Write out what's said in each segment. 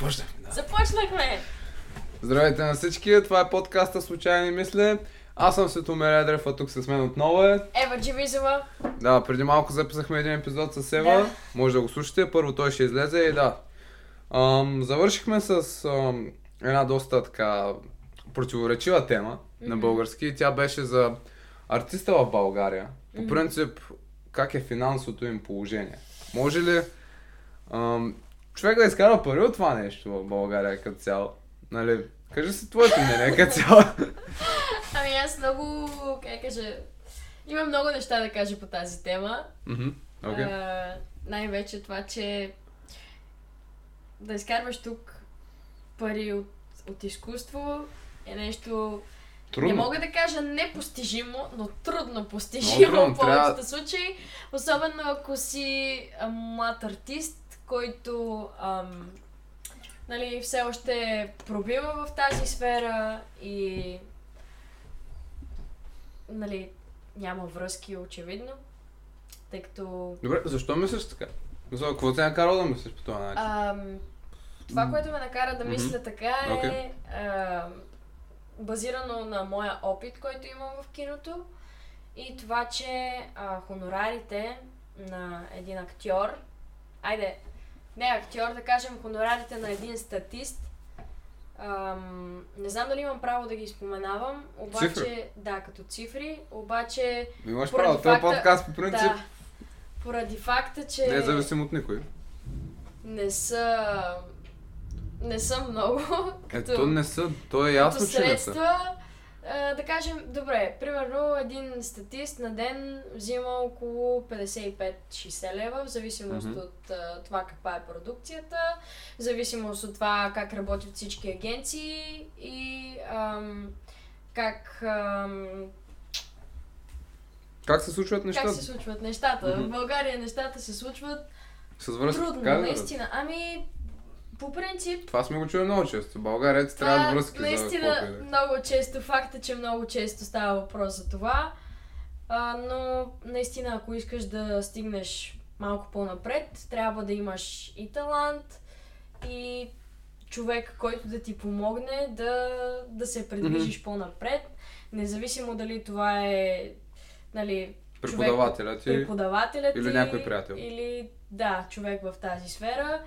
Започнахме, да. Започнахме! Здравейте на всички, това е подкаста Случайни мисли. Аз съм Светомир Едрев, а тук с мен отново е. Ева Дживизова. Да, преди малко записахме един епизод с Ева. Да. Може да го слушате. Първо той ще излезе и да. Ам, завършихме с ам, една доста така противоречива тема на Мгм. български. Тя беше за артиста в България. По принцип, как е финансовото им положение. Може ли ам, човек да изкара пари от това нещо в България като цяло? Нали? Кажи си твоето мнение като цяло. Ами аз много, как кажа, имам много неща да кажа по тази тема. Мгм, Окей. А, най-вече това, че да изкарваш тук пари от, от изкуство е нещо, Трудно. не мога да кажа непостижимо, но трудно постижимо трудно, в трябва- повечето случаи. Особено ако си млад артист, който ам, нали, все още пробива в тази сфера и нали, няма връзки очевидно, тъй като Добре, защо мислиш така? Мисля, какво те накарал да мислиш по този начин? ам, това, което ме накара да мисля така е Окей. ам, базирано на моя опит, който имам в киното и това, че а, хонорарите на един актьор, айде, не актьор, да кажем хонорарите на един статист, ам, не знам дали имам право да ги споменавам, обаче, Цифри? да, като цифри, обаче, Имаш право, този факта- подкаст по принцип да, поради факта, че... не е зависим от никой. не са... Не са много. Ето не са, то е като ясно, че не са. средства. А, да кажем, добре, примерно един статист на ден взима около 55-60 лева, в зависимост Мгм. от а, това каква е продукцията, в зависимост от това как работят всички агенции и ам, как, ам, Как се случват как нещата? се случват нещата. Мгм. В България нещата се случват С връзка, трудно, така наистина. Ами, по принцип, Това сме го чули много често. България ти трябва Това връзки за наистина да е. много често, факт е, че много често става въпрос за това, а, но наистина ако искаш да стигнеш малко по-напред, трябва да имаш и талант, и човек, който да ти помогне да, да се предвижиш по-напред, независимо дали това е нали, Преподавателят ти. преподавателят или ти, някой приятел. Или, да, човек в тази сфера.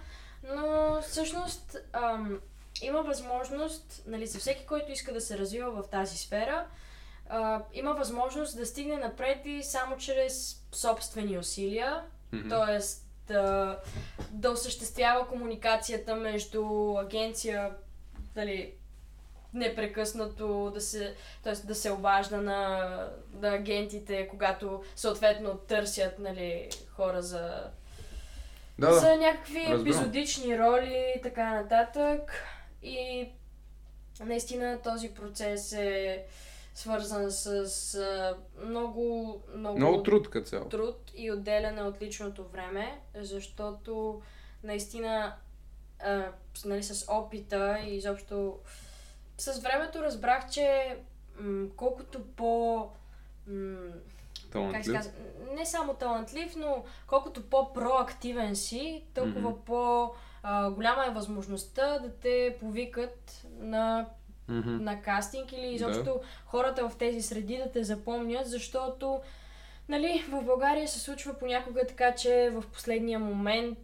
Но всъщност ам, има възможност, нали, за всеки, който иска да се развива в тази сфера, а, има възможност да стигне напред и само чрез собствени усилия, Мгм. т.е. Да, да осъществява комуникацията между агенция, дали, непрекъснато да се, т.е. да се обажда на, на агентите, когато съответно търсят нали, хора за, Да, за някакви разбирам. епизодични роли и така нататък. И наистина този процес е свързан с а, много, много, Много труд като цяло. труд и отделяне от личното време, защото наистина а, нали, с опита и изобщо с времето разбрах, че м- колкото по м- как се Талантлив. казва, не само талантлив, но колкото по-проактивен си, толкова Мгм. по-голяма е възможността да те повикат на, Мгм. на кастинг или изобщо хората в тези среди да те запомнят, защото Нали, в България се случва понякога така, че в последния момент,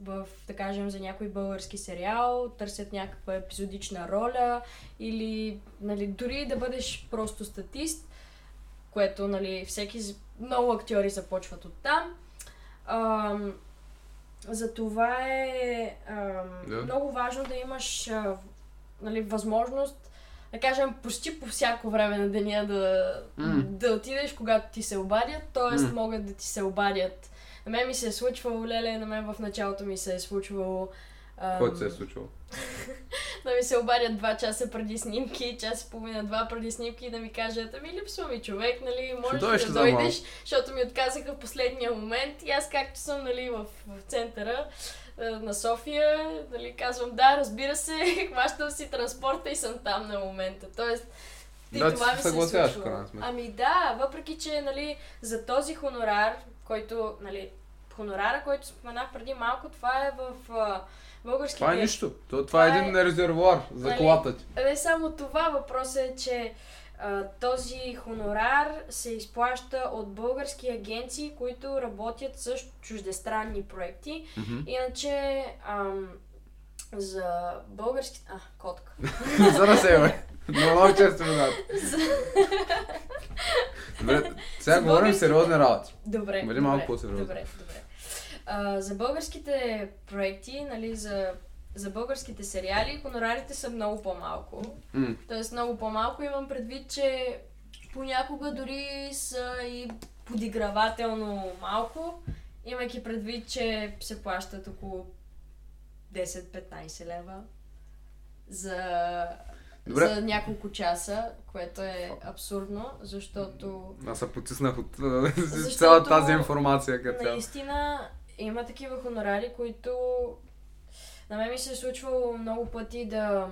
в, да кажем, за някой български сериал, търсят някаква епизодична роля или, нали, дори да бъдеш просто статист, което, нали, всеки, много актьори започват от там. Ам, за това е ам, Да. много важно да имаш а, нали, възможност да кажем, почти по всяко време на деня да, М. да отидеш, когато ти се обадят, т.е. М. могат да ти се обадят. На мен ми се е случвало, леле, на мен в началото ми се е случвало ам, Който се е случило. да ми се обадят два часа преди снимки, час и половина, два преди снимки и да ми кажат, ами липсва ми човек, нали, можеш да дойдеш, защото ми отказаха в последния момент и аз както съм, нали, в, в центъра на София, нали, казвам, да, разбира се, хващам си транспорта и съм там на момента. Тоест, и Да, ти това ми се в случва. Ами да, въпреки че, нали, за този хонорар, който, нали, хонорара, който споменах преди малко, това е в а, българските... Това е нищо. То, това, това е един резервуар за нали, колата ти. Не само това, въпросът е, че а, този хонорар се изплаща от български агенции, които работят с чуждестранни проекти. Мгм. Иначе ам, за български... А, котка. за да се бе. Но много често минат. Добре, сега За говорим сериозни работи. Добре. Бъди малко добре, по-сериозен. Добре, добре. А, за българските проекти, нали, за, за българските сериали, хонорарите са много по-малко. М. Тоест много по-малко имам предвид, че понякога дори са и подигравателно малко, имайки предвид, че се плащат около 10-15 лева за, Добре. за няколко часа, което е абсурдно, защото Аз се потиснах от Защото цялата тази информация като. Наистина има такива хонорари, които на мен ми се е случвало много пъти да...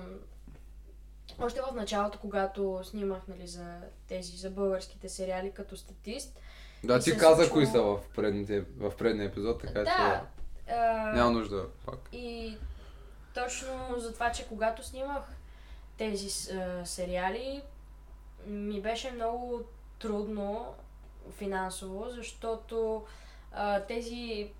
Още в началото, когато снимах нали, за тези, за българските сериали като статист. Да, ти се каза случва- кои са в, предните, в предния епизод, така да. че а, няма нужда пак. И точно за това, че когато снимах тези а, сериали, ми беше много трудно финансово, защото а, тези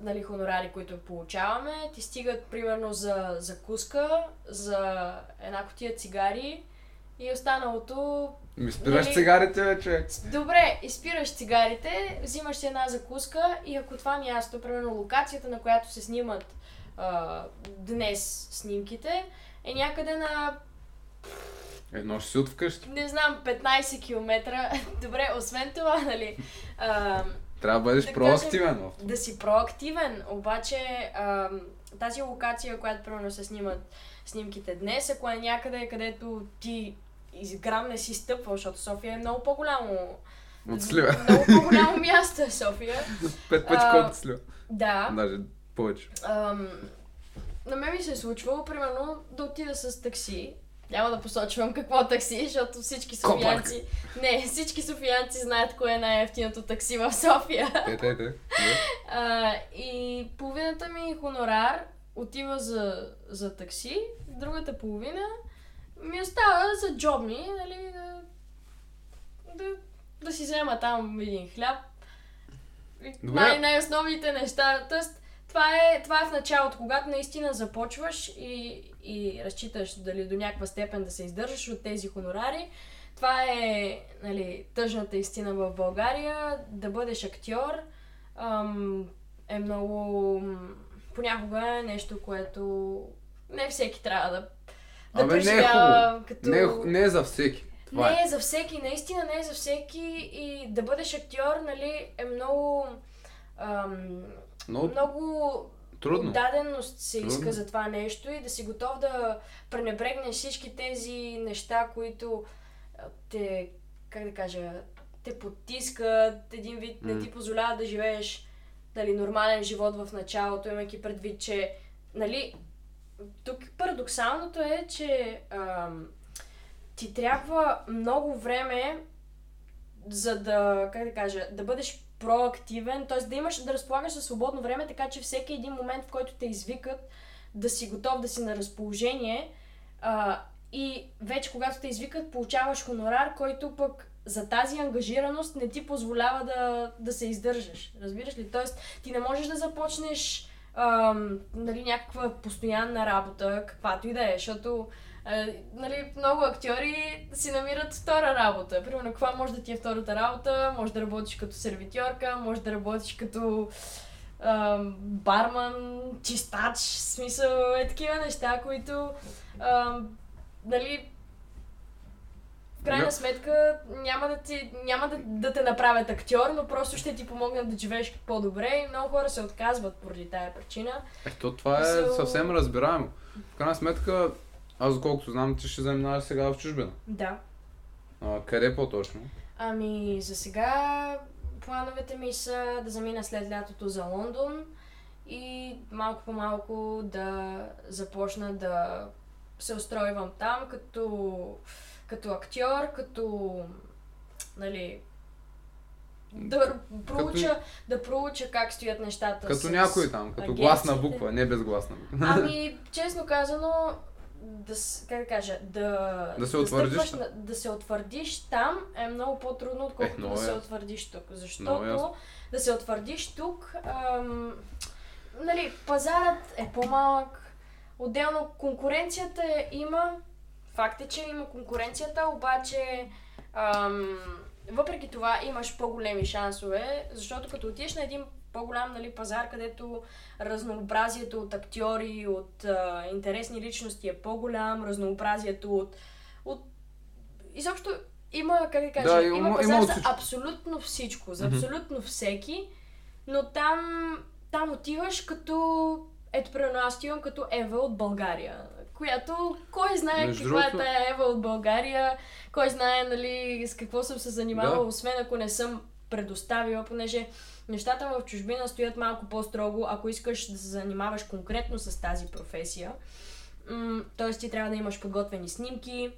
нали, хонорари, които получаваме, ти стигат примерно за закуска, за една котия цигари и останалото Ми спираш Нали- цигарите, човек. Добре, изпираш цигарите, взимаш си една закуска и ако това място, примерно локацията, на която се снимат а, днес снимките, е някъде на, Едно ще си от вкъщи. не знам, 15 км. Добре, освен това, нали, а, Трябва да бъдеш Да проактивен. това. да си проактивен, обаче а, тази локация, която примерно се снимат снимките днес, ако е някъде, където ти изграм си стъпвал, защото София е много по-голямо. От слива. Много по-голямо място е София. Пет пъти А, колкото слива. Да. Даже повече. Ам, на мен ми се е случвало, примерно, да отида с такси. Няма да посочвам какво такси, защото всички софиянци... Не, всички софиянци знаят кое е най-ефтиното такси в София. Те, те, те. А, и половината ми хонорар отива за, за такси, другата половина ми остава за джобни, нали, да, да, да си взема там един хляб. Добре. Най- най-основните неща. Тоест, това е, това е в началото, когато наистина започваш и, и разчиташ дали до някаква степен да се издържаш от тези хонорари. Това е нали, тъжната истина в България. Да бъдеш актьор ам, е много... Понякога е нещо, което не всеки трябва да, да Абе, не е като... Не, е, не е за всеки. Това Не е. е за всеки, наистина не е за всеки и да бъдеш актьор, нали, е много... Ам, Много много трудно. отдаденост се иска Трудно. за това нещо и да си готов да пренебрегнеш всички тези неща, които те, как да кажа, те потискат, един вид не ти позволяват да живееш нали, нормален живот в началото, имайки предвид, че нали, тук парадоксалното е, че ам, ти трябва много време за да, как да кажа, да бъдеш проактивен, т.е. да имаш, да разполагаш със свободно време, така че всеки един момент, в който те извикат, да си готов, да си на разположение а, и вече когато те извикат, получаваш хонорар, който пък за тази ангажираност не ти позволява да, да се издържаш. Разбираш ли? Тоест, ти не можеш да започнеш ам, нали, някаква постоянна работа, каквато и да е, защото нали, много актьори си намират втора работа. Примерно, каква може да ти е втората работа? Може да работиш като сервитьорка, може да работиш като ам, барман, чистач, смисъл е такива неща, които ам, нали, в крайна сметка няма да, ти, няма да, да те направят актьор, но просто ще ти помогнат да живееш по-добре и много хора се отказват поради тая причина. Ето, това е Мисъл- съвсем разбираемо. В крайна сметка, аз доколкото знам, ти ще занимаваш сега в чужбина. Да. А, къде по-точно? Ами, за сега плановете ми са да замина след лятото за Лондон и малко по малко да започна да се устройвам там като, като актьор, като нали, да проуча, като... да проуча как стоят нещата Като с някой там, като агенциите. гласна буква, не безгласна буква. Ами, честно казано, да, как да кажа, да, да се утвърдиш, да, да се утвърдиш там е много по-трудно, отколкото е, да се утвърдиш тук. Защото да се утвърдиш тук, ам, нали, пазарът е по-малък, отделно конкуренцията е, има, факт е, че има конкуренцията, обаче ам, въпреки това имаш по-големи шансове, защото като отидеш на един по-голям нали, пазар, където разнообразието от актьори, от а, интересни личности е по-голям, разнообразието от, от... Изобщо има, как да кажа, да, има, има пазар има за абсолютно всичко, за абсолютно всеки, но там, там отиваш като... Ето, примерно, аз отивам като Ева от България която кой знае Между каква другото... е тая Ева от България, кой знае нали, с какво съм се занимавала, да. освен ако не съм предоставила, понеже нещата в чужбина стоят малко по-строго, ако искаш да се занимаваш конкретно с тази професия. т.е. ти трябва да имаш подготвени снимки,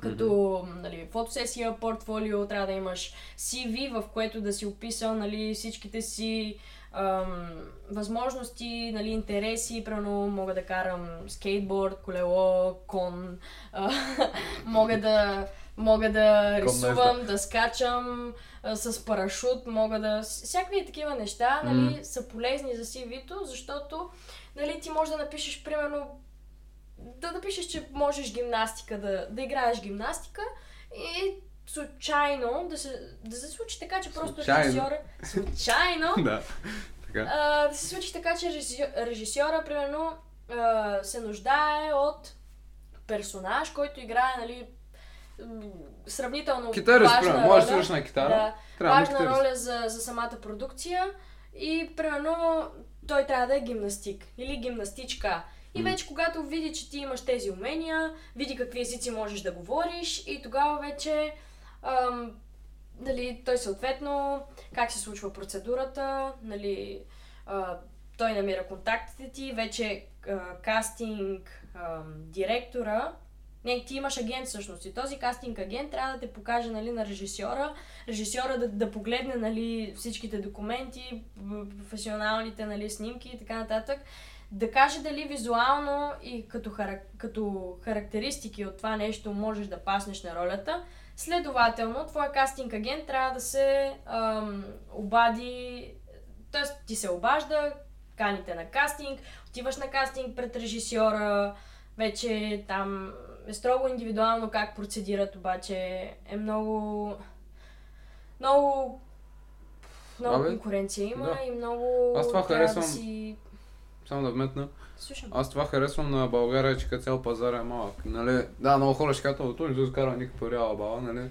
като mm-hmm. нали, фотосесия, портфолио, трябва да имаш CV, в което да си описал нали, всичките си ам, възможности, нали, интереси, примерно мога да карам скейтборд, колело, кон, а, мога да мога да рисувам, да скачам а, с парашут, мога да... Всякакви такива неща, нали, mm. са полезни за CV-то, защото, нали, ти можеш да напишеш, примерно, да напишеш, че можеш гимнастика, да, да играеш гимнастика и случайно да се, да се случи така, че просто случайно. режисьора... Случайно! да. Така. А, да се случи така, че режисьора, примерно, а, се нуждае от персонаж, който играе, нали, сравнително Китарист, важна роля. Можеш да свириш на китара. Да, трябва важна китарист. роля за, за самата продукция и, примерно, той трябва да е гимнастик или гимнастичка. И вече когато види, че ти имаш тези умения, види какви езици можеш да говориш и тогава вече ам, нали, той съответно, как се случва процедурата, нали, а, той намира контактите ти, вече а, кастинг а, директора, не, ти имаш агент всъщност. И този кастинг агент трябва да те покаже нали, на режисьора, режисьора да, да погледне нали, всичките документи, професионалните нали, снимки и така нататък, да каже дали визуално и като, харак, като характеристики от това нещо можеш да паснеш на ролята, Следователно, твой кастинг агент трябва да се ам, обади, т.е. ти се обажда, каните на кастинг, отиваш на кастинг пред режисьора, вече там е строго индивидуално как процедират, обаче е много... Много... Много Абе, конкуренция има да. и много... Аз това харесвам... Да си... Само да вметна. Слушам. Аз това харесвам на България, че като цял пазар е малък. Нали? Да, много хора ще казват, той не изкара никаква реала баба, нали?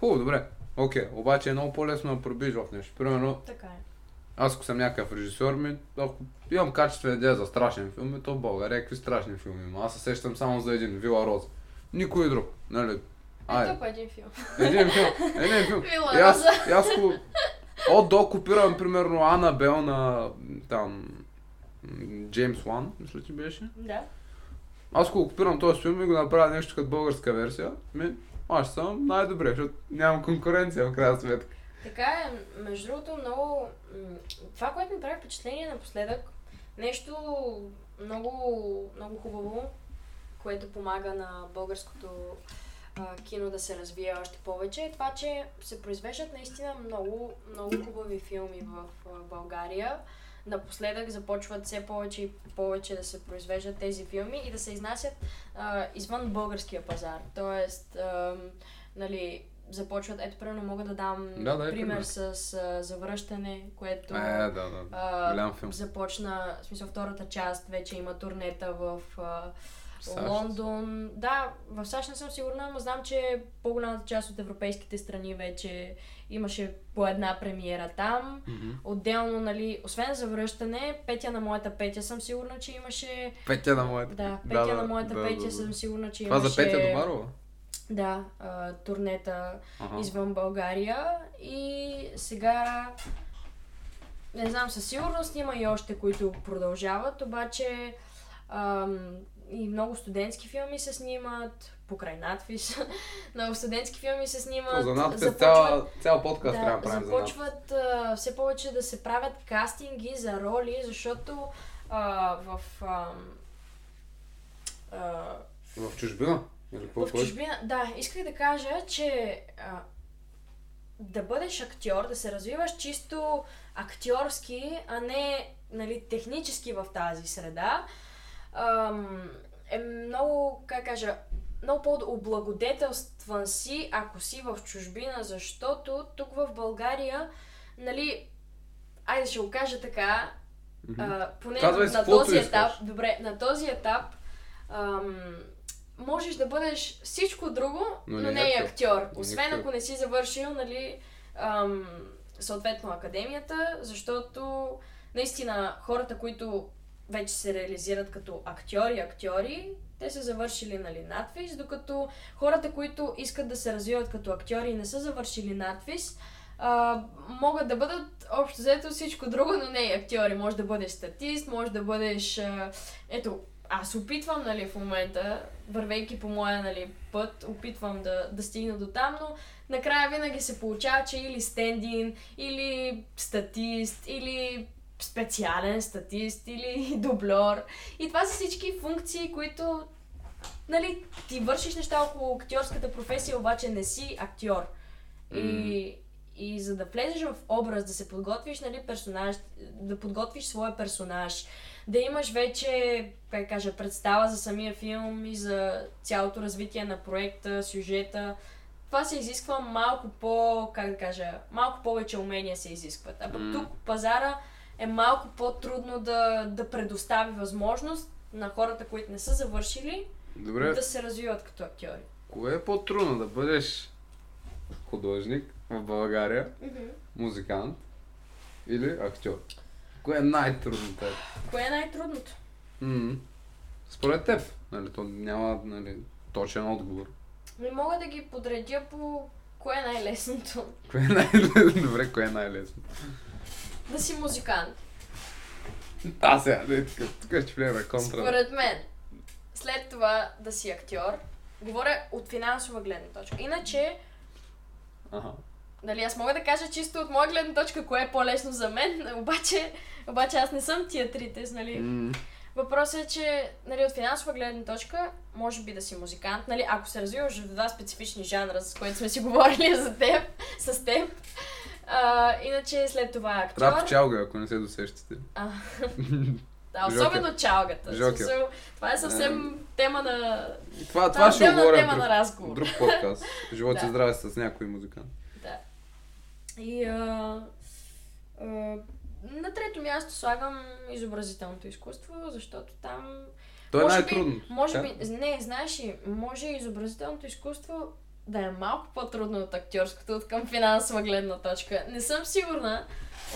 Хубаво, добре. Окей, okay. обаче е много по-лесно да пробиш в нещо. Примерно, така е. Аз ако съм някакъв режисьор, ми, ако имам качествена идея за страшен филм, то в България какви страшни филми има. Аз се сещам само за един, Вила Роза. Никой друг, нали? Ай. Ето един филм. Един филм. Един филм. Вила и аз, и аз, от до копирам, примерно, Ана Бел на там, Джеймс Уан, мисля, че беше. Да. Аз ако купирам този филм и го направя нещо като българска версия, ми, аз съм най-добре, защото нямам конкуренция в крайна сметка. Така е, между другото, много... Това, което ми прави впечатление напоследък, нещо много, много хубаво, което помага на българското а, кино да се развие още повече, е това, че се произвеждат наистина много, много хубави филми в, в България напоследък започват все повече и повече да се произвеждат тези филми и да се изнасят а, извън българския пазар. Тоест, а, нали, започват, ето примерно мога да дам да, да, пример с а, Завръщане, което е, да, да. А, филм. започна, в смисъл втората част, вече има турнета в а, САЩ. Лондон. Да, в САЩ не съм сигурна, но знам, че по-голямата част от европейските страни вече имаше по една премиера там. Mm-hmm. Отделно, нали, освен за връщане, Петя на моята Петя съм сигурна, че имаше... Петя на моята. Да, Петя да, на моята да, Петя да, да. съм сигурна, че имаше... Това за Петя Добарова? Да, а, турнета ага. извън България и сега не знам, със сигурност има и още, които продължават, обаче ам, и много студентски филми се снимат. покрай надпис. Много студентски филми се снимат. За надпис започват- цял, цял подкаст да, трябва да правим започват а, все повече да се правят кастинги за роли, защото а, в, а, а, В чужбина? Или в чужбина, да, исках да кажа, че а, да бъдеш актьор, да се развиваш чисто актьорски, а не нали, технически в тази среда, ам, е много, как кажа, много по-облагодетелстван си, ако си в чужбина, защото тук в България, нали, айде ще го кажа така, а, поне Казвай на, на този искаш. етап, добре, на този етап ам, можеш да бъдеш всичко друго, Но но, не и актьор. Освен ако не си завършил, нали, ам, съответно академията, защото наистина хората, които вече се реализират като актьори, актьори, те са завършили нали, надвис, докато хората, които искат да се развиват като актьори и не са завършили надвис, а, могат да бъдат общо взето всичко друго, но не и актьори. Може да бъдеш статист, може да бъдеш... А, ето, аз опитвам, нали, в момента, вървейки по моя, нали, път, опитвам да, да стигна до там, но накрая винаги се получава, че или стендин, или статист, или специален статист, или дублер. И това са всички функции, които, нали, ти вършиш неща около актьорската професия, обаче не си актьор. И, и за да влезеш в образ, да се подготвиш, нали, персонаж, да подготвиш своя персонаж, да имаш вече, как кажа, представа за самия филм и за цялото развитие на проекта, сюжета, това се изисква малко по, как да кажа, малко повече умения се изискват. А пък тук пазара е малко по-трудно да, да предостави възможност на хората, които не са завършили, Добре, да се развиват като актьори. кое е по-трудно да бъдеш художник в България, музикант или актьор? Кое е най-трудното? Кое е най-трудното? М. Според теб, нали, то няма нали, точен отговор. Не мога да ги подредя по кое е най-лесното. Кое е най-лесно? Добре, кое е най-лесно? Да си музикант. А, сега, не, тук, тук ще влияме контра. Според мен. След това да си актьор. Говоря от финансова гледна точка. Иначе, Ага. Нали, аз мога да кажа чисто от моя гледна точка, кое е по-лесно за мен, обаче, обаче аз не съм тия трите, нали. М. Въпросът е, че нали, от финансова гледна точка, може би да си музикант, нали, ако се развиваш в два специфични жанра, с които сме си говорили за теб, с теб. А, иначе след това актьор. Рап чалга, ако не се досещате. А, да, особено чалгата. В Жокер. смисъл, Това е съвсем тема на... Това, Това, това е ще говорим тема друг, на разговор. друг подкаст. Живот и Да. здраве с някой музикант. Да. И а, а, на трето място слагам изобразителното изкуство, защото там То е Може би- най-трудно. Може би, не, знаеш ли, може изобразителното изкуство да е малко по-трудно от актьорското, от към финансова гледна точка. Не съм сигурна,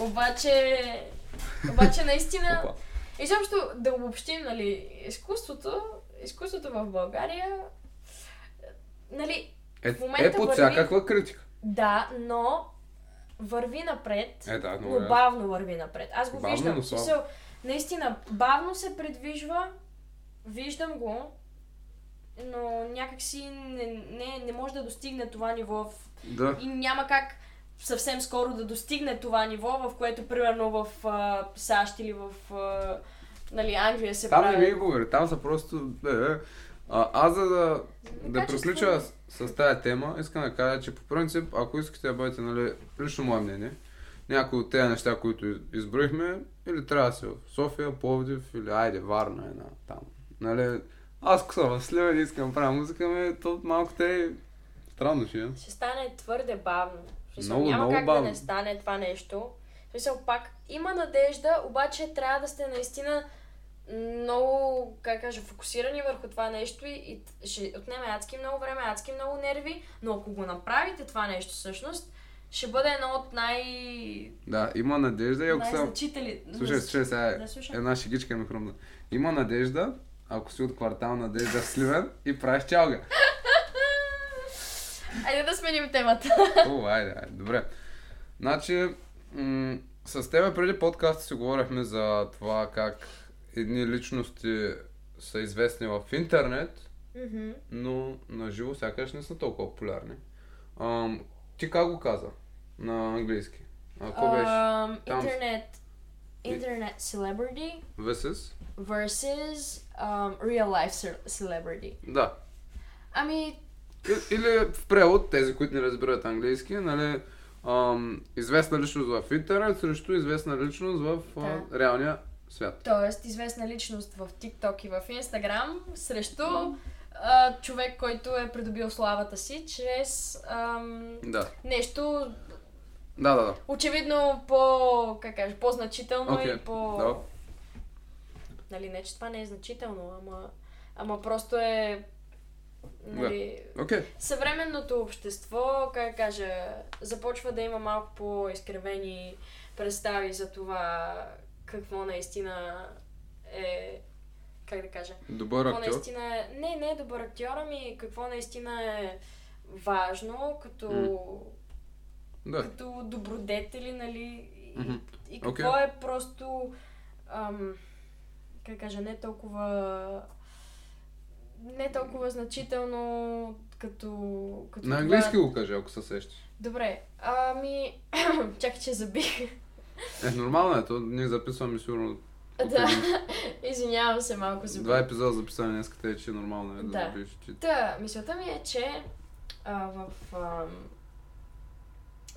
обаче, обаче наистина, изобщо да обобщим, нали, изкуството, изкуството в България, нали, Е, в момента е под върви- всякаква критика. да, но върви напред, Е, да, но ясно. бавно върви напред. Аз го Бавно, виждам. но смисъл, наистина, бавно се предвижва, виждам го, но някакси не, не, не може да достигне това ниво в... Да. и няма как съвсем скоро да достигне това ниво, в което примерно в а, САЩ или в а, нали, Англия се Там не прави. ми говори, там са просто... Е, е. А, аз за да, да приключа с, тази тема, искам да кажа, че по принцип, ако искате да бъдете, нали, лично мое мнение, някои от тези неща, които из- изброихме, или трябва да си в София, Пловдив, или айде, Варна една там. Нали, аз ако съм в Сливен и искам да правя музика, ми, то малко те странно ще е. ще стане твърде бавно. Смисъл, Много, няма много как бавно. да не стане това нещо. Смисъл, пак има надежда, обаче трябва да сте наистина много, как кажа, фокусирани върху това нещо и, и ще отнеме адски много време, адски много нерви, но ако го направите това нещо всъщност, ще бъде едно от най... Да, има надежда и ако съм... най-значители. Слушай, слушай, сега Да, слушам. една шегичка ми хрумна. Има надежда, ако си от квартал Надежда в Сливен и правиш чалга. Айде да сменим темата. О, айде, айде, добре. Значи, м- с тебе преди подкаста си говорихме за това как едни личности са известни в интернет Мгм. но на живо сякаш не са толкова популярни. Ам, ти как го каза на английски? Ако беше Ам, Там- интернет, интернет celebrity VSS? versus um, real life ce- celebrity. Да. Ами, Или в превод, тези, които не разбират английски, нали, ам, известна личност в интернет срещу известна личност в а, реалния свят. т.е. известна личност в TikTok и в Instagram срещу а, човек, който е придобил славата си чрез ам, Да. нещо Да, да, да. очевидно по, как кажа, по-значително Окей, и по... да. Нали, не, че това не е значително, ама, ама просто е... Нали, Окей. съвременното общество, как да кажа, започва да има малко по-изкривени представи за това какво наистина е, как да кажа, Добър какво актьор. наистина е, не, не е добър актьор, ами какво наистина е важно като. Да. като добродетели, нали, и, Мгм. и какво Окей. е просто, ам, как кажа, не толкова не толкова значително като, като На това- английски го кажи, ако се сещаш. Добре, ами... Чакай, че забих. Е, нормално е, то ние записваме сигурно да, извинявам се, малко забих. два епизода записане днес, къде че нормално е да, Да. забиеш. Че... Та, мисълта ми е, че а, в... А,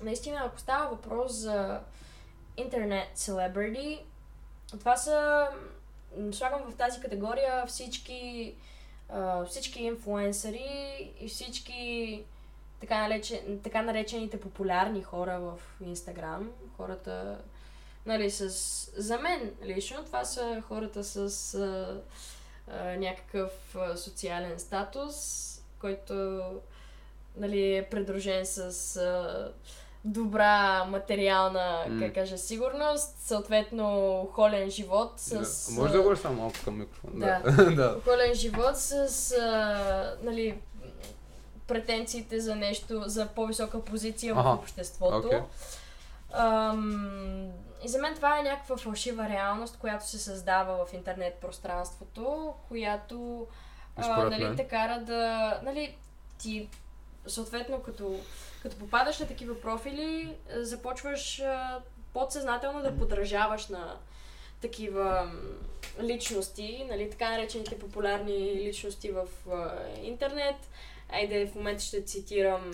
наистина, ако става въпрос за интернет celebrity, това са... Слагам в тази категория всички, а, всички инфлуенсъри и всички така, наречен, така наречените популярни хора в Инстаграм. Хората, нали, с... За мен лично това са хората с а, а, някакъв социален статус, който нали, е придружен с а, добра материална, М. как кажа, сигурност, съответно холен живот с... Да. Може да говориш само малко към микрофона. Да. да. Холен живот с а, нали, претенциите за нещо, за по-висока позиция Аха. в обществото. Окей. Ам, и за мен това е някаква фалшива реалност, която се създава в интернет пространството, която а, нали, те кара да... Нали, ти, съответно, като, като попадаш на такива профили, започваш а, подсъзнателно да подражаваш на такива личности, нали, така наречените популярни личности в а, интернет. Айде, в момента ще цитирам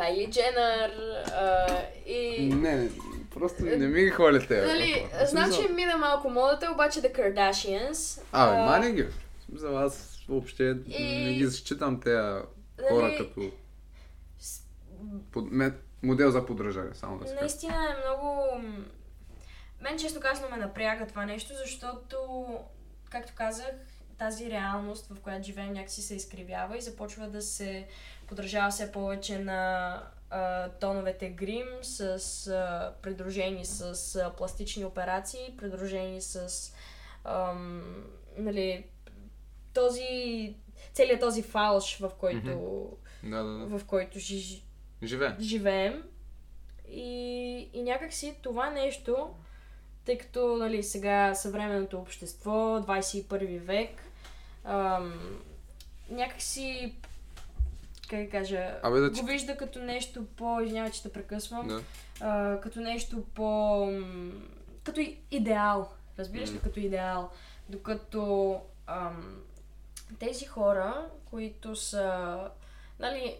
Кайли Дженър а, и... Не, не, просто не ми ги хвали те. Нали, знам, че мина малко модата, обаче The Kardashians. А, мани ги. За аз въобще И- не ги считам тези хора нали, като под, модел за подражание, само да се. Наистина е много... Мен често казано ме напряга това нещо, защото, както казах, тази реалност, в която живеем, някакси се изкривява и започва да се подражава все повече на а, тоновете грим, с а, придружени с а, пластични операции, придружени с ам, нали, този, целият този фалш, в който, Да, да, да. в който жи, Живее. живеем. И, и някакси това нещо, тъй като нали, сега съвременното общество, 21 век, ам, някакси, как да кажа, Абе, да го вижда като нещо по... Извинявай, че те прекъсвам. Да. А, като нещо по... като идеал. Разбираш ли? М. Като идеал. Докато ам, тези хора, които са... Нали,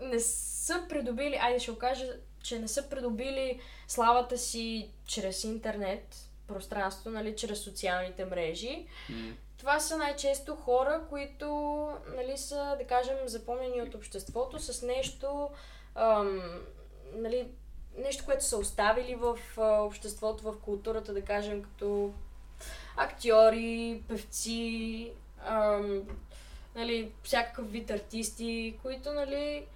не са придобили... Айде ще окажа, че не са придобили славата си чрез интернет пространство, нали, чрез социалните мрежи. М. Това са най-често хора, които нали, са, да кажем, запомнени от обществото с нещо, ам, нали, нещо, което са оставили в а, обществото, в културата, да кажем, като актьори, певци, ам, нали, всякакъв вид артисти, които, нали,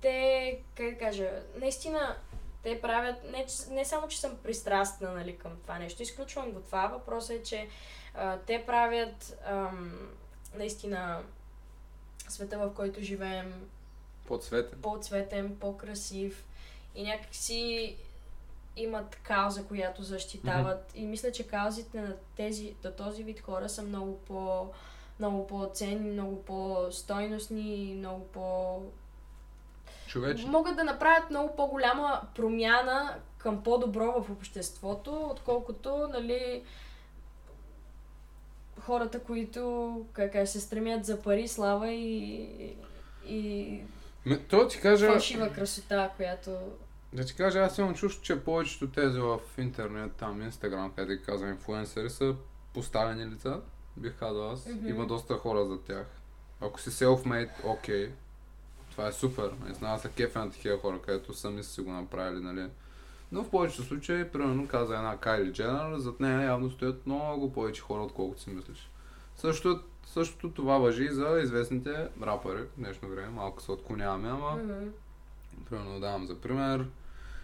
те, как да кажа, наистина, те правят, не, не само, че съм пристрастна, нали, към това нещо, изключвам го. Това, въпросът е, че а, те правят ам, наистина света, в който живеем, Подсветен. по-цветен, по-красив и някакси имат кауза, която защитават. И мисля, че каузите на тези, на този вид хора са много по много по-ценни, много по-стойностни, много по... Човече. Могат да направят много по-голяма промяна към по-добро в обществото, отколкото, нали, хората, които как се стремят за пари, слава и, и Ме, то ти кажа... фалшива красота, която... Да ти кажа, аз имам чувство, че повечето тези в интернет, там, Инстаграм, къде казвам, инфлуенсъри са поставени лица, бих казал аз. Мгм. Има доста хора за тях. Ако си self-made, окей. Това е супер. Не знам, са кефе на такива хора, където сами са си го направили, нали. Но в повечето случаи, примерно, каза една Кайли Дженър, зад нея явно стоят много повече хора, отколкото си мислиш. Също, същото това въжи и за известните рапъри в днешно време. Малко се отклоняваме, ама Мгм. Примерно давам за пример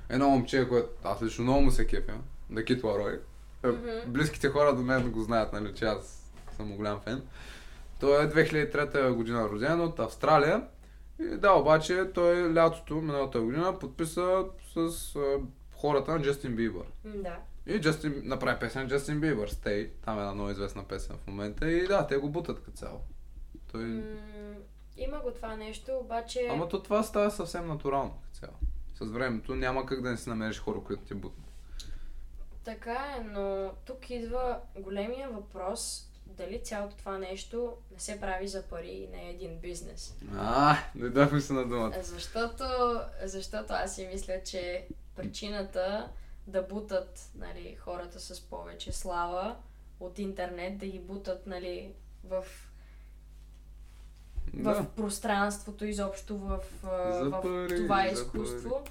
едно момче, което аз лично много му се кефя, да Кит Ларой. Е, Мгм. Близките хора до мен го знаят, нали, че аз съм голям фен. Той е 2003 година роден от Австралия. И да, обаче той лятото миналата година подписа с хората на Джастин Бибър. Да. И Джастин направи песен Джастин Бибър, Stay. Там е една много известна песен в момента. И да, те го бутат като цяло. Той... М, Има го това нещо, обаче... Ама то това става съвсем натурално като цяло. С времето няма как да не си намериш хора, които ти бутнат. Така е, но тук идва големия въпрос дали цялото това нещо не се прави за пари и не е един бизнес. А, дойдохме се на думата. Защото, защото аз си мисля, че причината да бутат нали, хората с повече слава от интернет, да ги бутат нали, в, в Да. пространството, изобщо в, в пари, това за изкуство.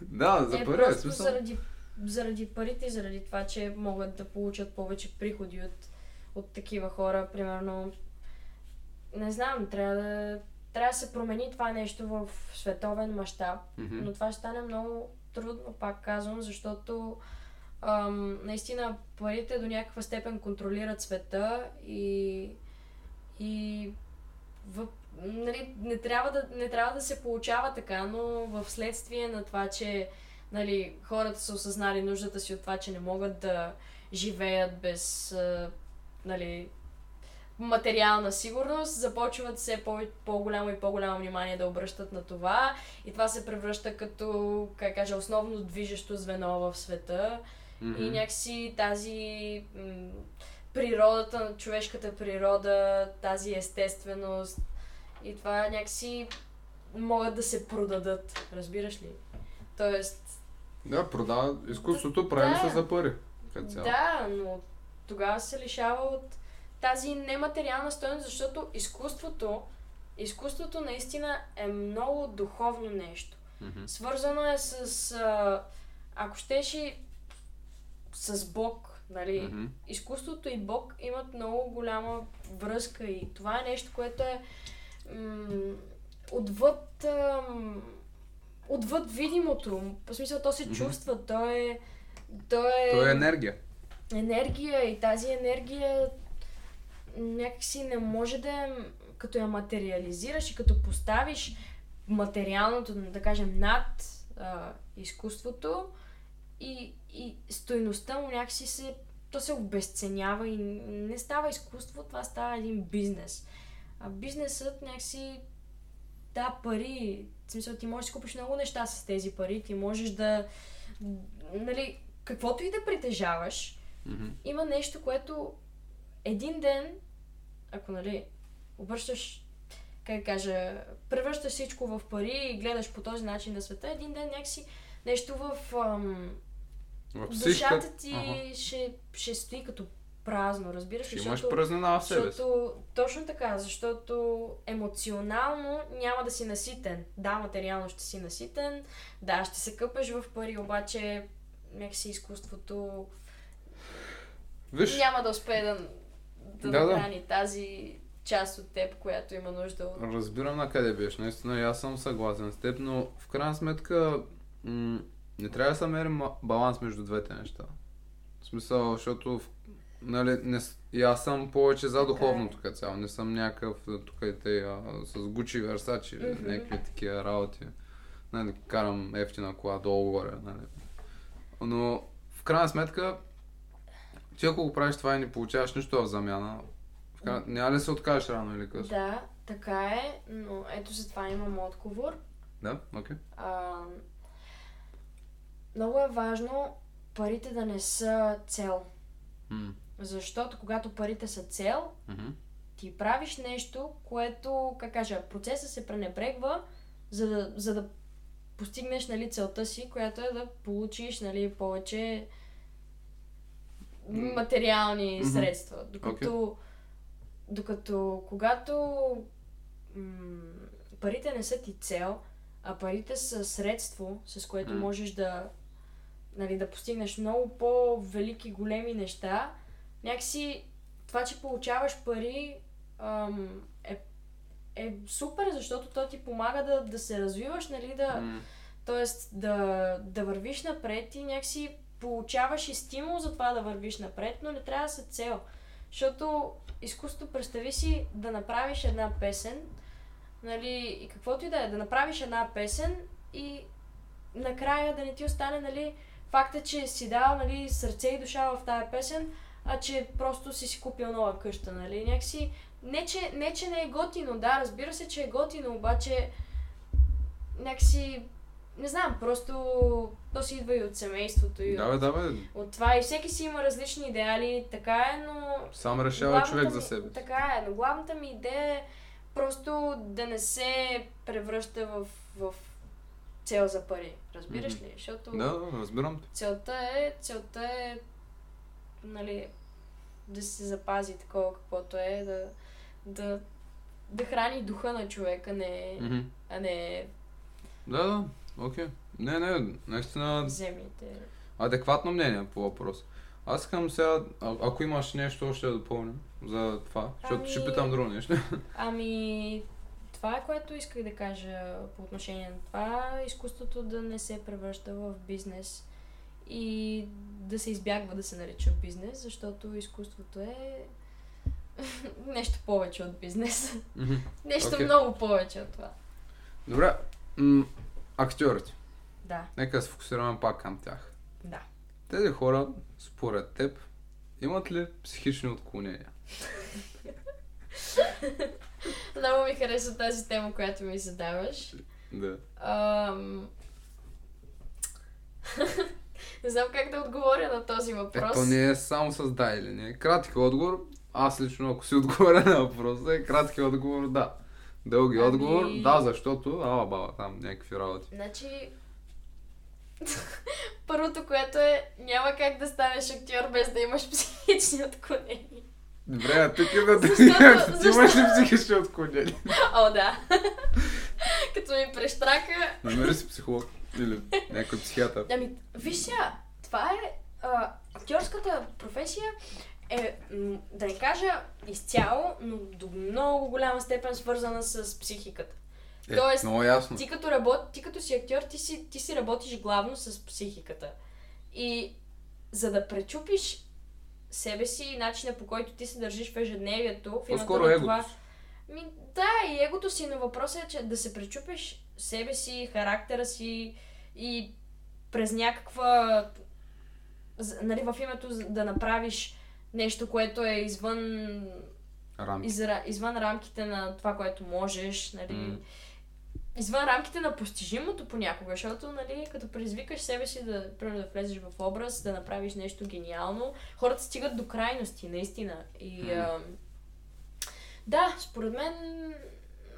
Да, за е пари, е просто смисъл. заради, заради парите и заради това, че могат да получат повече приходи от, от такива хора. Примерно, не знам, трябва да, трябва да се промени това нещо в световен мащаб, Мгм. но това ще стане много трудно, пак казвам, защото ам, наистина парите до някаква степен контролират света и, и въп, нали, не, трябва да, не трябва да се получава така, но в следствие на това, че нали, хората са осъзнали нуждата си от това, че не могат да живеят без нали, материална сигурност, започват все по- по-голямо и по-голямо внимание да обръщат на това и това се превръща като, как кажа, основно движещо звено в света Мгм. и някакси тази м- природата, човешката природа, тази естественост и това някакси могат да се продадат, разбираш ли? Тоест, Да, продава. Изкуството прави Да. се за пари. Да, но тогава се лишава от тази нематериална стоеност, защото изкуството, изкуството наистина е много духовно нещо. Мгм. Свързано е с, а, ако щеш и с Бог, нали? Мгм. изкуството и Бог имат много голяма връзка и това е нещо, което е м- отвъд, ам, отвъд видимото. В смисъл, то се Мгм. чувства, то е, то е, То е енергия. Енергия и тази енергия някакси не може да като я материализираш и като поставиш материалното, да кажем, над а, изкуството и, и стойността му някакси се, то се обесценява и не става изкуство, това става един бизнес. А бизнесът някакси да, пари. В смисъл, ти можеш да купиш много неща с тези пари, ти можеш да, нали, каквото и да притежаваш, Мгм. има нещо, което един ден, ако нали, обръщаш, как кажа, превръщаш всичко в пари и гледаш по този начин на света, един ден някакси нещо в ам, В душата ти Ага. ще, ще стои като празно, разбираш Ще ли? имаш Защото- празнина в себе защото, точно така, защото емоционално няма да си наситен. Да, материално ще си наситен, да, ще се къпеш в пари, обаче някакси изкуството Виж, няма да успее да, да, Да, да. нахрани тази част от теб, която има нужда от... разбирам на къде биеш. Наистина, и аз съм съгласен с теб, но в крайна сметка м- не трябва да се намери ма- баланс между двете неща. В смисъл, защото нали, не, и аз съм повече за духовното като цяло. Не съм някакъв тук и те а, с Гучи, Версачи, Мгм. някакви такива работи. Нали, карам ефтина кола долу горе. Нали. Но в крайна сметка, ти ако го правиш това и не получаваш нищо в замяна, няма ли се откажеш рано или късно? Да, така е, но ето за това имам отговор. Да, окей. А, много е важно парите да не са цел. М, Защото когато парите са цел, мгм. ти правиш нещо, което, как кажа, процесът се пренебрегва, за да, за да постигнеш нали, целта си, която е да получиш нали, повече. Материални Мгм. средства. Докато, докато когато м- парите не са ти цел, а парите са средство, с което М. можеш да, нали, да постигнеш много по-велики, големи неща, някакси това, че получаваш пари ам, е, е супер, защото то ти помага да, да се развиваш, нали, да, М, Тоест да, да вървиш напред и някакси получаваш и стимул за това да вървиш напред, но не трябва да са цел. Защото изкуството, представи си да направиш една песен, нали, и каквото и да е, да направиш една песен и накрая да не ти остане, нали, факта, че си дал, нали, сърце и душа в тази песен, а че просто си си купил нова къща, нали, някакси, не че, не, че не е готино, да, разбира се, че е готино, обаче някакси, не знам, просто то си идва и от семейството и Да, от, бе, да, бе. от това и всеки си има различни идеали, така е, но Сам решава главната човек ми- за себе. Така е, но главната ми идея е просто да не се превръща в, в цел за пари. Разбираш Мгм. ли? Защото Да, да, разбирам целта е, целта е, нали, да се запази такова каквото е, да, да, да храни духа на човека, не, Мгм. а не Да, да, окей. Не, не, наистина земните. адекватно мнение по въпрос. Аз искам сега, а, ако имаш нещо още да допълня за това, защото ще Ами- питам друго нещо. Ами, това е което исках да кажа по отношение на това. Изкуството да не се превръща в бизнес и да се избягва да се нарича бизнес, защото изкуството е нещо повече от бизнес. Нещо Окей. много повече от това. Добре, м- актьорите. Да, Нека да се фокусираме пак към тях. да. Тези хора, според теб, имат ли психични отклонения? Много ми харесва тази тема, която ми задаваш. Да. Ам... не знам как да отговоря на този въпрос. Ето не е само с да или не. Кратки отговор. Аз лично, ако си отговоря на въпроса, е кратки отговор да. Дълги Ами- отговор, да, защото, ала баба, там някакви работи. Значи, първото, което е, няма как да станеш актьор без да имаш психични отклонения. Добре, а тук е да ти Защото- ти имаш ли психични отклонения? О, да. Като ми прещрака. Намери си психолог или някой психиатър. Ами, виж сега, това е а, актьорската професия е, да не кажа изцяло, но до много голяма степен свързана с психиката. Е, Тоест, много ясно. Ти като, работ... ти като си актьор, ти си, ти си работиш главно с психиката. И за да пречупиш себе си и начина по който ти се държиш в ежедневието, в името на това... Ми, да, и егото си, но въпросът е, че да се пречупиш себе си, характера си и през някаква... Нали, в името да направиш нещо, което е извън Рамки. изра... извън рамките на това, което можеш, нали, М. извън рамките на постижимото понякога, защото, нали, като предизвикаш себе си да, примерно, да влезеш в образ, да направиш нещо гениално, хората стигат до крайности, наистина. И, а, да, според мен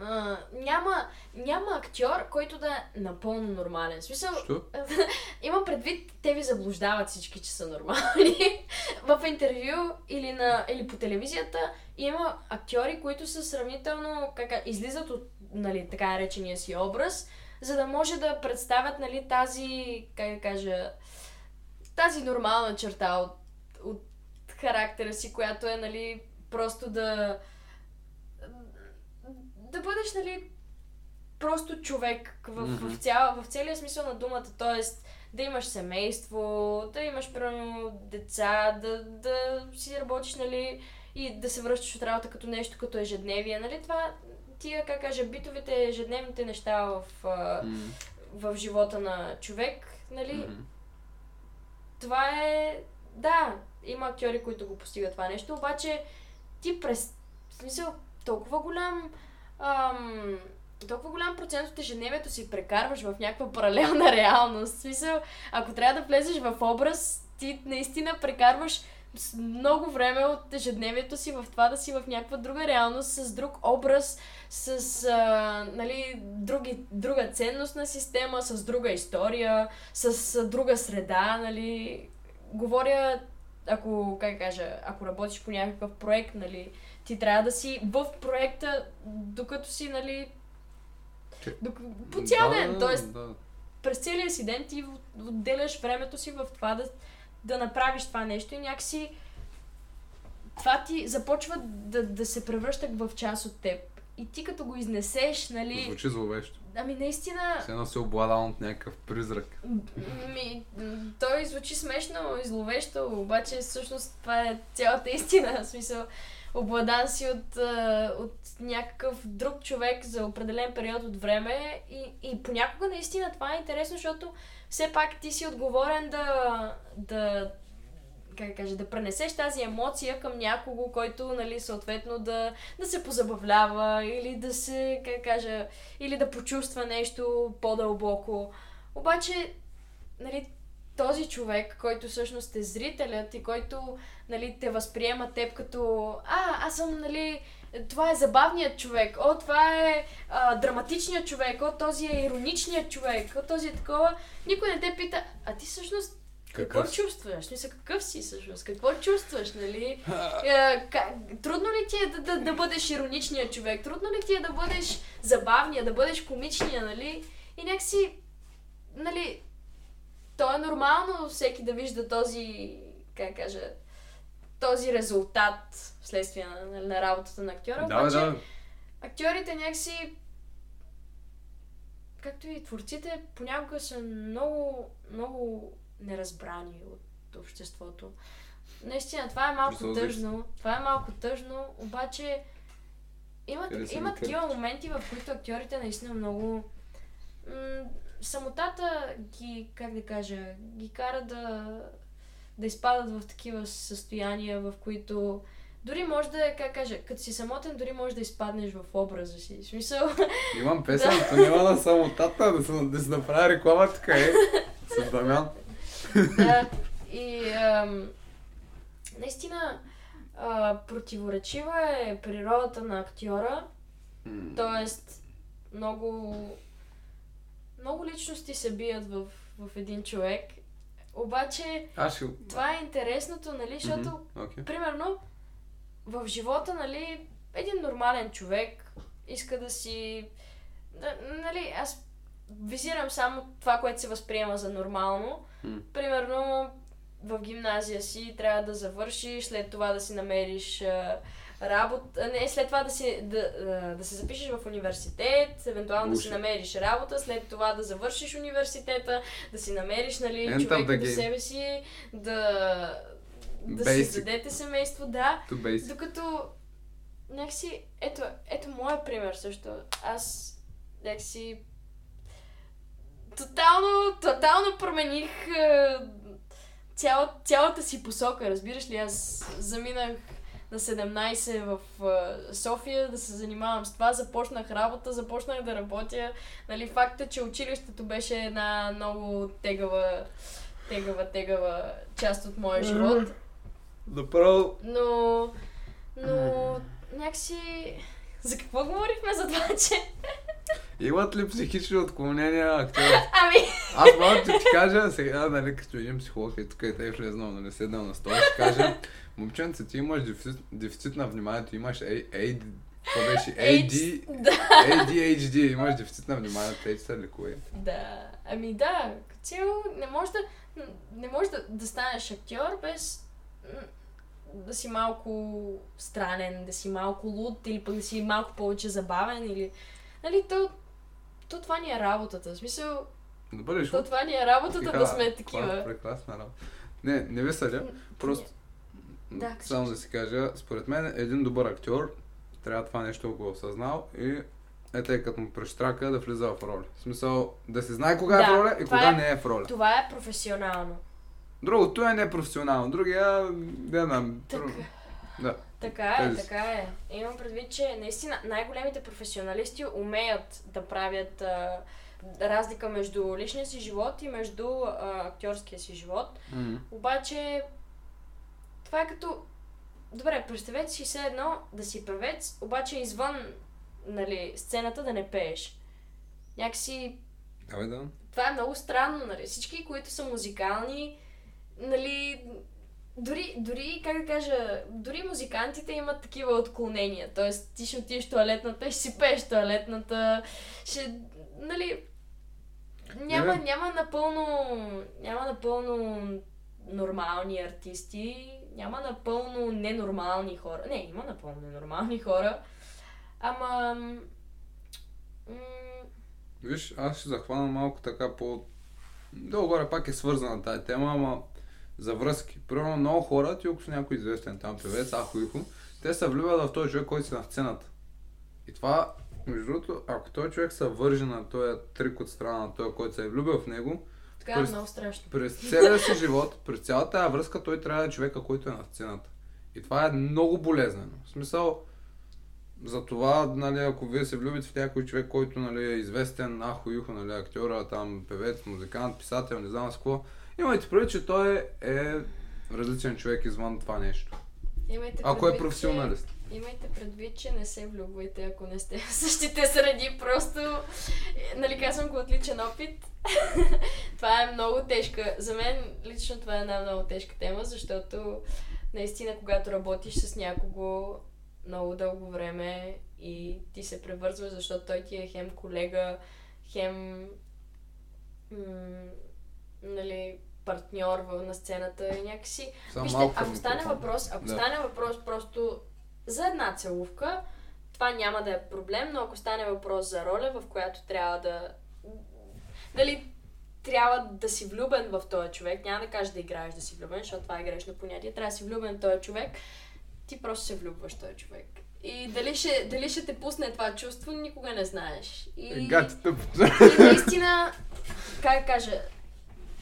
а, няма, няма актьор, който да е напълно нормален. В смисъл, Що? има предвид, те ви заблуждават всички, че са нормални. в интервю или, на, или по телевизията има актьори, които са сравнително, как, излизат от нали, така наречения си образ, за да може да представят нали, тази, как да кажа, тази нормална черта от, от характера си, която е нали, просто да да бъдеш нали, просто човек в, Мгм. в, цял, в целия смисъл на думата, т.е. да имаш семейство, да имаш примерно деца, да, да си работиш, нали, и да се връщаш от работа като нещо, като ежедневие, нали, това тия, как кажа, битовите, ежедневните неща в, М, в живота на човек, нали, м. това е... Да, има актьори, които го постигат това нещо, обаче ти през смисъл, толкова голям ам, толкова голям процент от ежедневието си прекарваш в някаква паралелна реалност. В смисъл, ако трябва да влезеш в образ, ти наистина прекарваш много време от ежедневието си в това да си в някаква друга реалност, с друг образ, с а, нали, други, друга ценностна система, с друга история, с а, друга среда. Нали. Говоря, ако, как кажа, ако работиш по някакъв проект, нали, ти трябва да си в проекта, докато си, нали, док... по цял ден. Да, Тоест, да. през целия си ден ти отделяш времето си в това да, да направиш това нещо и някакси това ти започва да, да се превръща в част от теб. И ти като го изнесеш, нали... Звучи зловещо. Ами наистина... Все едно се обладал от някакъв призрак. Ми, той звучи смешно и зловещо, обаче всъщност това е цялата истина. В смисъл, обладан си от, от някакъв друг човек за определен период от време и, и понякога наистина това е интересно, защото все пак ти си отговорен да, да как кажа, да пренесеш тази емоция към някого, който, нали, съответно да, да се позабавлява или да се, как кажа, или да почувства нещо по-дълбоко. Обаче, нали, този човек, който всъщност е зрителят и който нали, те възприема теб като а, аз съм, нали, това е забавният човек, о, това е а, драматичният човек, о, този е ироничният човек, о, този е такова. Никой не те пита, а ти всъщност какво Какъв чувстваш? Смисъл, какъв си всъщност? Какво чувстваш, нали? Е, как, трудно ли ти е да, да, да бъдеш ироничният човек? Трудно ли ти е да бъдеш забавния, да бъдеш комичния, нали? И някакси, нали, то е нормално всеки да вижда този, как кажа, този резултат вследствие на, на работата на актьора. Да, обаче, да. актьорите някакси, както и творците, понякога са много, много неразбрани от обществото. Наистина, това е малко тъжно. Това е малко тъжно, обаче има, има такива моменти, в които актьорите наистина много... М- самотата ги, как да кажа, ги кара да, да изпадат в такива състояния, в които дори може да как кажа, като си самотен, дори може да изпаднеш в образа си. В смисъл, Имам песен, то няма на самотата, да, се, да се направи реклама така е. С Дамян. да, и ам, наистина а, противоречива е природата на актьора, М, Тоест, много, много личности се бият в, в един човек. Обаче, ще... това е интересното, нали, защото, Мгм, Окей. примерно, в живота, нали, един нормален човек иска да си... Да, нали, аз визирам само това, което се възприема за нормално. М. Примерно, в гимназия си трябва да завършиш, след това да си намериш а, работа, не, след това да, си, да, да се запишеш в университет, евентуално да си намериш работа, след това да завършиш университета, да си намериш, нали, the до себе си, да, да си Basic. създадете семейство, да. Докато, някакси, ето, ето моя пример също. Аз, някакси, тотално, тотално промених е, цял, цялата си посока, разбираш ли? Аз заминах на 17 в е, София да се занимавам с това, започнах работа, започнах да работя. Нали, факта, че училището беше една много тегава, тегава, тегава част от моя живот. Направо... Но, но някакси... За какво говорихме за това, че... Имат ли психични отклонения актьори? Ами, Аз мога да ти кажа, сега, нали, като един психолог и тук е те влезнал, нали, седнал на стола, ще кажа, момченце, ти имаш дефицит, дефицит на вниманието, имаш AD, какво беше? AD. ADHD, имаш дефицит на вниманието, те се лекува. Да, ами да, цяло не може да, не може да, да станеш актьор без да си малко странен, да си малко луд или пък да си малко повече забавен или... Нали, то, то това ни е работата. В смисъл, бъдеш то това ни е работата да сме това е такива. Прекрасна работа. Не, не ви съдя, просто Да, само да си кажа, според мен един добър актьор трябва това нещо да го е осъзнал и е тъй като му прещрака да влиза в роля. В смисъл да се знае кога е Да, в роля и кога е- не е в роля. Това е професионално. Другото е непрофесионално. Другия, не знам, Така. Да. Така е, Тези. така е. Имам предвид, че наистина най-големите професионалисти умеят да правят а, разлика между личния си живот и между а, актьорския си живот. М. Обаче, това е като... Добре, представете си все едно да си певец, обаче извън нали, сцената да не пееш. Някакси Абе да. това е много странно, нали? Всички, които са музикални, нали, дори, дори, как да кажа, дори музикантите имат такива отклонения. Тоест, ти ще отидеш в туалетната ще си пееш туалетната, ще, нали, няма, бе. няма напълно, няма напълно нормални артисти, няма напълно ненормални хора. Не, има напълно ненормални хора, ама... м- Виж, аз ще захвана малко така по... Долу-горе пак е свързана тази тема, ама за връзки. Примерно много хора, ти ако си някой известен там певец, ахо ихо, те се влюбват в този човек, който си на сцената. И това, между другото, ако този човек се вържи на този трик от страна на този, който се е влюбил в него, така е През- много страшно. през целия си живот, през цялата тази връзка, той трябва да е човека, който е на сцената. И това е много болезнено. В смисъл, за това, нали, ако вие се влюбите в някой човек, който нали, е известен, ахо юхо, нали, актьора, там, певец, музикант, писател, не знам с какво, имайте предвид, че той е, е различен човек извън това нещо. Имайте Ако е предвид, професионалист. Че, имайте предвид, че не се влюбвайте, ако не сте в същите среди. Просто, е, нали казвам го от личен опит. това е много тежка. За мен лично това е една много тежка тема, защото наистина, когато работиш с някого много дълго време и ти се превързва, защото той ти е хем колега, хем м- нали, партньор на сцената и някакси Само Вижте, ако стане въпрос, ако Да. стане въпрос просто за една целувка, това няма да е проблем, но ако стане въпрос за роля, в която трябва да... Дали трябва да си влюбен в този човек, няма да кажа да играеш да си влюбен, защото това е грешно понятие, трябва да си влюбен в този човек, ти просто се влюбваш в този човек. И дали ще, дали ще те пусне това чувство, никога не знаеш. И... Е. И наистина, как кажа,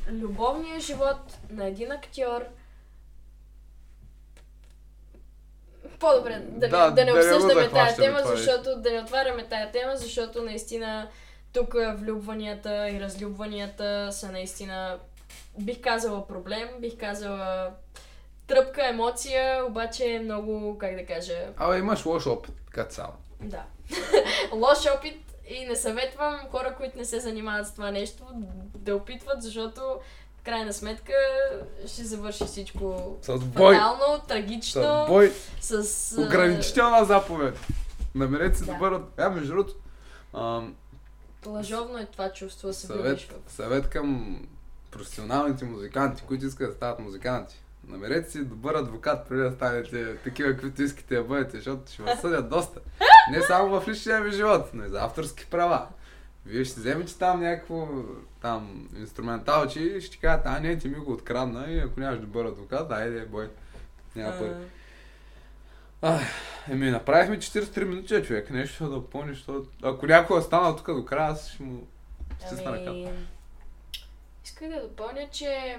любовният живот на един актьор по-добре да, Да, да, не да обсъждаме захващаме тема, защото да не отваряме тази тема, защото наистина тук влюбванията и разлюбванията са наистина, бих казала проблем, бих казала тръпка емоция, обаче е много, как да кажа, Абе, имаш лош опит, така цяло. да. Лош опит и не съветвам хора, които не се занимават с това нещо, да опитват, защото в крайна сметка ще завърши всичко С бой! фатално, С трагично, бой! с... а, Ограничителна заповед. Намерете си Да. добър... А, между другото, ам, Лъжовно е това чувство да се съвет, съвет към професионалните музиканти, които искат да стават музиканти. Намерете си добър адвокат преди да станете такива, каквито искате да бъдете, защото ще вас съдят доста. Не само в личния ви живот, но и за авторски права. Вие ще вземете там някакво там инструменталче и ще ти кажат, а не, ти ми го открадна и ако нямаш добър адвокат, айде, бой. Няма пари. Ах, еми, направихме 43 минути, човек. Нещо да помниш, защото ако някой е станал тук до края, аз ще му... Кап. Ами... Исках да допълня, че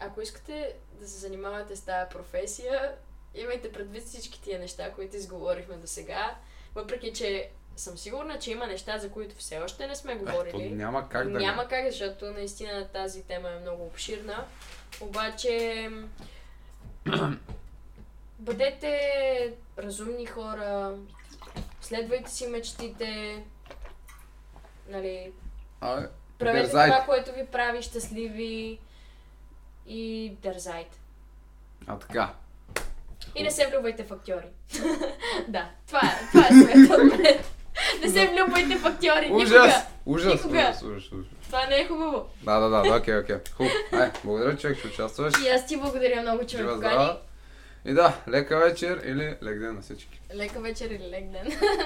ако искате да се занимавате с тази професия, имайте предвид всички тия неща, които изговорихме до сега. Въпреки, че съм сигурна, че има неща, за които все още не сме Е, говорили. няма как да... Няма как, защото наистина тази тема е много обширна. Обаче, бъдете разумни хора, следвайте си мечтите, нали, Абе, правете Дързайте. това, което ви прави щастливи и дързайте. а така. И не се влюбвайте в актьори. да, това е, това е съветът от мен. Не се влюбвайте в актьори, Ужас! никога. Ужас, Никога. ужас, ужас, ужас. Това не е хубаво. Да, да, да, окей, окей. Хубаво. Ай, благодаря, човек, че участваш. И аз ти благодаря много, че ме Жива. И да, лека вечер или лек ден на всички. Лека вечер или лек ден.